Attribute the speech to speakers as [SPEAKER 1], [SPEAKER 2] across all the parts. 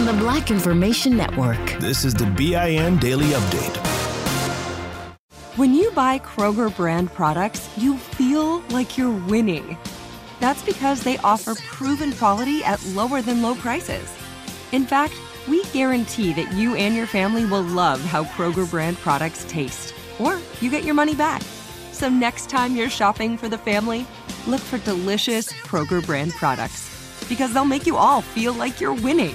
[SPEAKER 1] from the Black Information Network.
[SPEAKER 2] This is the BIN Daily Update.
[SPEAKER 3] When you buy Kroger brand products, you feel like you're winning. That's because they offer proven quality at lower than low prices. In fact, we guarantee that you and your family will love how Kroger brand products taste, or you get your money back. So next time you're shopping for the family, look for delicious Kroger brand products because they'll make you all feel like you're winning.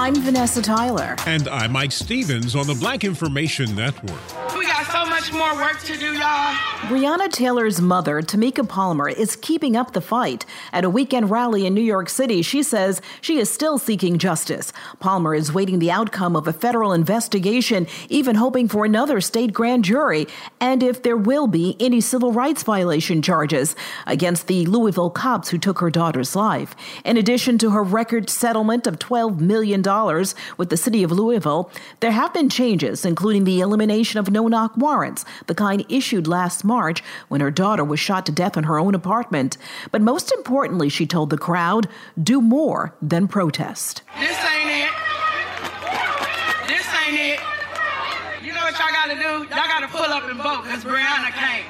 [SPEAKER 4] I'm Vanessa Tyler.
[SPEAKER 5] And I'm Mike Stevens on the Black Information Network.
[SPEAKER 6] We got so much more work to do, y'all.
[SPEAKER 4] Breonna Taylor's mother, Tamika Palmer, is keeping up the fight. At a weekend rally in New York City, she says she is still seeking justice. Palmer is waiting the outcome of a federal investigation, even hoping for another state grand jury, and if there will be any civil rights violation charges against the Louisville cops who took her daughter's life. In addition to her record settlement of $12 million with the city of Louisville, there have been changes, including the elimination of no knock warrants, the kind issued last March when her daughter was shot to death in her own apartment. But most importantly, she told the crowd, do more than protest.
[SPEAKER 6] This ain't it. This ain't it. You know what y'all gotta do? Y'all gotta pull up and vote because Breonna came.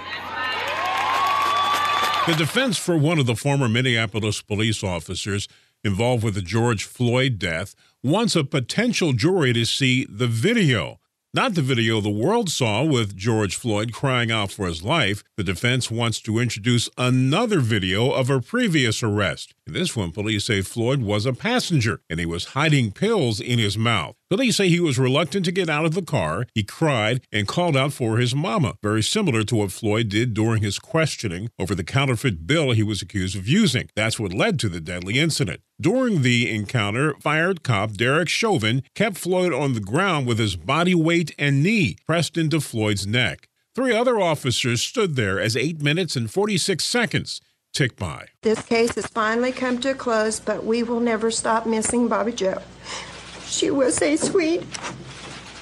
[SPEAKER 5] The defense for one of the former Minneapolis police officers involved with the George Floyd death wants a potential jury to see the video. Not the video the world saw with George Floyd crying out for his life. The defense wants to introduce another video of a previous arrest. In this one, police say Floyd was a passenger and he was hiding pills in his mouth. Police say he was reluctant to get out of the car. He cried and called out for his mama, very similar to what Floyd did during his questioning over the counterfeit bill he was accused of using. That's what led to the deadly incident. During the encounter, fired cop Derek Chauvin kept Floyd on the ground with his body weight and knee pressed into Floyd's neck. Three other officers stood there as 8 minutes and 46 seconds ticked by.
[SPEAKER 7] This case has finally come to a close, but we will never stop missing Bobbie Jo. She was a sweet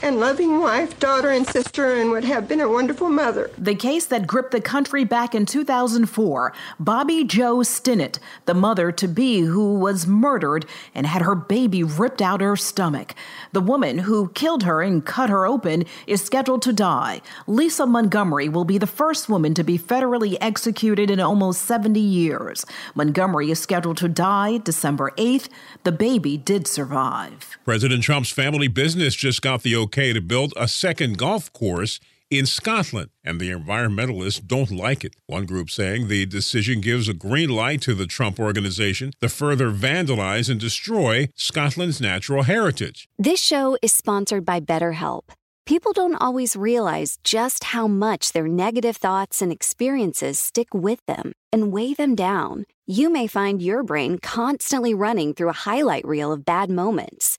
[SPEAKER 7] and loving wife, daughter, and sister, and would have been a wonderful mother.
[SPEAKER 4] The case that gripped the country back in 2004 Bobbie Jo Stinnett, the mother to be who was murdered and had her baby ripped out her stomach. The woman who killed her and cut her open is scheduled to die. Lisa Montgomery will be the first woman to be federally executed in almost 70 years. Montgomery is scheduled to die December 8th. The baby did survive.
[SPEAKER 5] President Trump's family business just got the okay to build a second golf course in Scotland, and the environmentalists don't like it. One group saying the decision gives a green light to the Trump organization to further vandalize and destroy Scotland's natural heritage.
[SPEAKER 8] This show is sponsored by BetterHelp. People don't always realize just how much their negative thoughts and experiences stick with them and weigh them down. You may find your brain constantly running through a highlight reel of bad moments.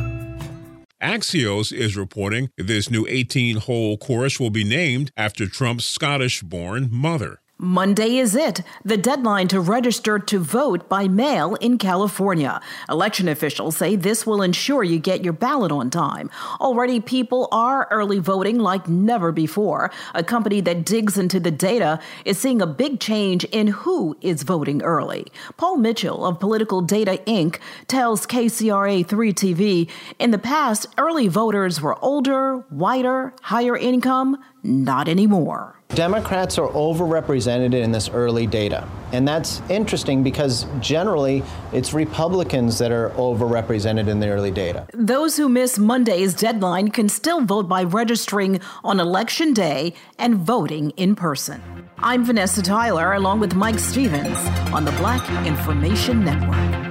[SPEAKER 5] Axios is reporting this new 18 hole course will be named after Trump's Scottish born mother.
[SPEAKER 4] Monday is it, the deadline to register to vote by mail in California. Election officials say this will ensure you get your ballot on time. Already, people are early voting like never before. A company that digs into the data is seeing a big change in who is voting early. Paul Mitchell of Political Data Inc. tells KCRA 3 TV in the past, early voters were older, whiter, higher income. Not anymore.
[SPEAKER 9] Democrats are overrepresented in this early data. And that's interesting because generally it's Republicans that are overrepresented in the early data.
[SPEAKER 4] Those who miss Monday's deadline can still vote by registering on election day and voting in person. I'm Vanessa Tyler along with Mike Stevens on the Black Information Network.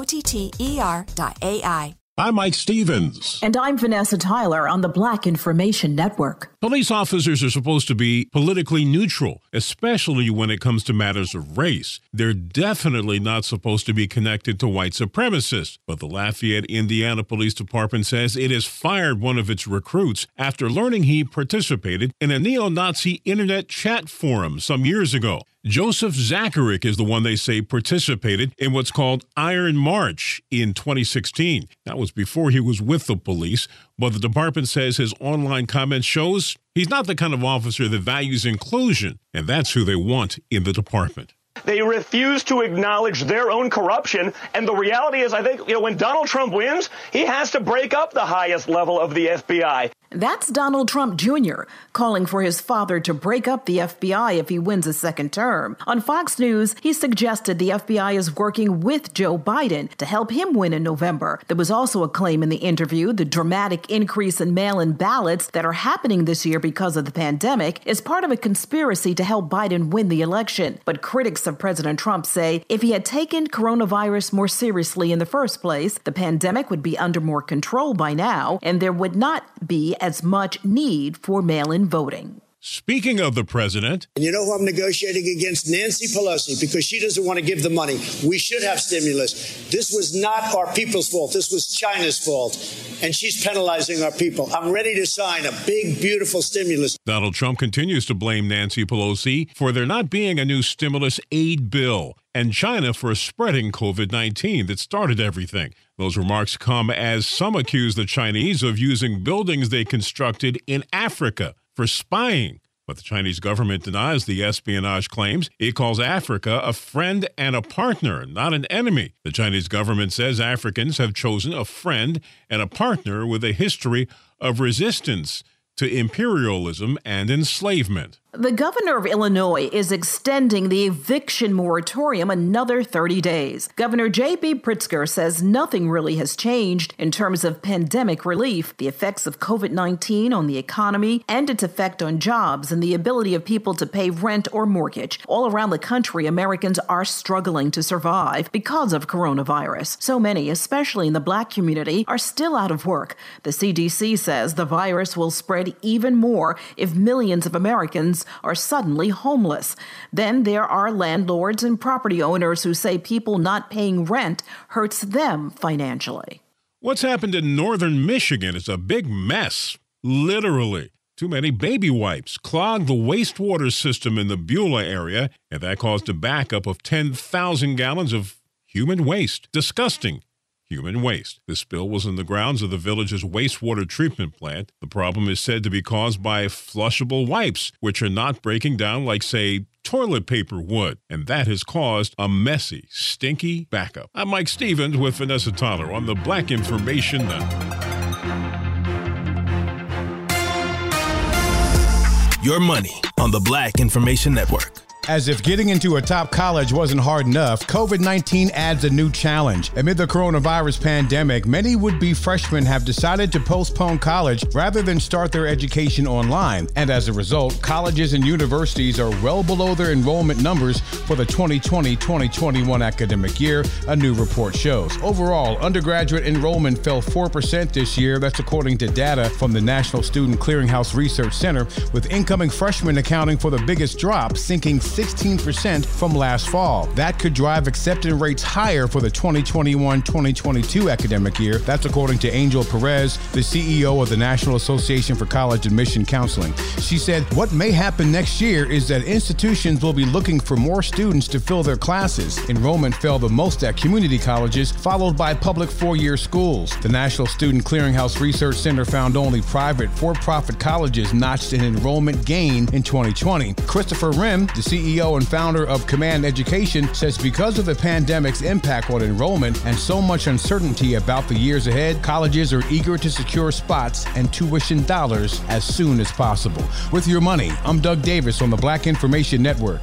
[SPEAKER 10] O T T E R dot AI.
[SPEAKER 5] I'm Mike Stevens.
[SPEAKER 4] And I'm Vanessa Tyler on the Black Information Network.
[SPEAKER 5] Police officers are supposed to be politically neutral, especially when it comes to matters of race. They're definitely not supposed to be connected to white supremacists. But the Lafayette, Indiana Police Department says it has fired one of its recruits after learning he participated in a neo Nazi internet chat forum some years ago. Joseph Zacharek is the one they say participated in what's called Iron March in 2016. That was before he was with the police, but the department says his online comment shows he's not the kind of officer that values inclusion, and that's who they want in the department.
[SPEAKER 11] They refuse to acknowledge their own corruption. And the reality is, I think, you know, when Donald Trump wins, he has to break up the highest level of the FBI.
[SPEAKER 4] That's Donald Trump Jr. calling for his father to break up the FBI if he wins a second term. On Fox News, he suggested the FBI is working with Joe Biden to help him win in November. There was also a claim in the interview the dramatic increase in mail in ballots that are happening this year because of the pandemic is part of a conspiracy to help Biden win the election. But critics of President Trump say if he had taken coronavirus more seriously in the first place, the pandemic would be under more control by now, and there would not be as much need for mail in voting.
[SPEAKER 5] Speaking of the president,
[SPEAKER 12] and you know who I'm negotiating against? Nancy Pelosi, because she doesn't want to give the money. We should have stimulus. This was not our people's fault. This was China's fault. And she's penalizing our people. I'm ready to sign a big, beautiful stimulus.
[SPEAKER 5] Donald Trump continues to blame Nancy Pelosi for there not being a new stimulus aid bill and China for spreading COVID 19 that started everything. Those remarks come as some accuse the Chinese of using buildings they constructed in Africa for spying. But the Chinese government denies the espionage claims. It calls Africa a friend and a partner, not an enemy. The Chinese government says Africans have chosen a friend and a partner with a history of resistance to imperialism and enslavement.
[SPEAKER 4] The governor of Illinois is extending the eviction moratorium another 30 days. Governor J.B. Pritzker says nothing really has changed in terms of pandemic relief, the effects of COVID 19 on the economy, and its effect on jobs and the ability of people to pay rent or mortgage. All around the country, Americans are struggling to survive because of coronavirus. So many, especially in the black community, are still out of work. The CDC says the virus will spread even more if millions of Americans are suddenly homeless. Then there are landlords and property owners who say people not paying rent hurts them financially.
[SPEAKER 5] What's happened in northern Michigan is a big mess, literally. Too many baby wipes clogged the wastewater system in the Beulah area, and that caused a backup of 10,000 gallons of human waste. Disgusting human waste. The spill was in the grounds of the village's wastewater treatment plant. The problem is said to be caused by flushable wipes, which are not breaking down like, say, toilet paper would, and that has caused a messy, stinky backup. I'm Mike Stevens with Vanessa Tyler on the Black Information Network.
[SPEAKER 2] Your money on the Black Information Network.
[SPEAKER 13] As if getting into a top college wasn't hard enough, COVID 19 adds a new challenge. Amid the coronavirus pandemic, many would be freshmen have decided to postpone college rather than start their education online. And as a result, colleges and universities are well below their enrollment numbers for the 2020 2021 academic year, a new report shows. Overall, undergraduate enrollment fell 4% this year. That's according to data from the National Student Clearinghouse Research Center, with incoming freshmen accounting for the biggest drop, sinking 16% from last fall. That could drive acceptance rates higher for the 2021 2022 academic year. That's according to Angel Perez, the CEO of the National Association for College Admission Counseling. She said, What may happen next year is that institutions will be looking for more students to fill their classes. Enrollment fell the most at community colleges, followed by public four year schools. The National Student Clearinghouse Research Center found only private for profit colleges notched an enrollment gain in 2020. Christopher Rim, the CEO CEO and founder of Command Education, says because of the pandemic's impact on enrollment and so much uncertainty about the years ahead, colleges are eager to secure spots and tuition dollars as soon as possible. With your money, I'm Doug Davis on the Black Information Network.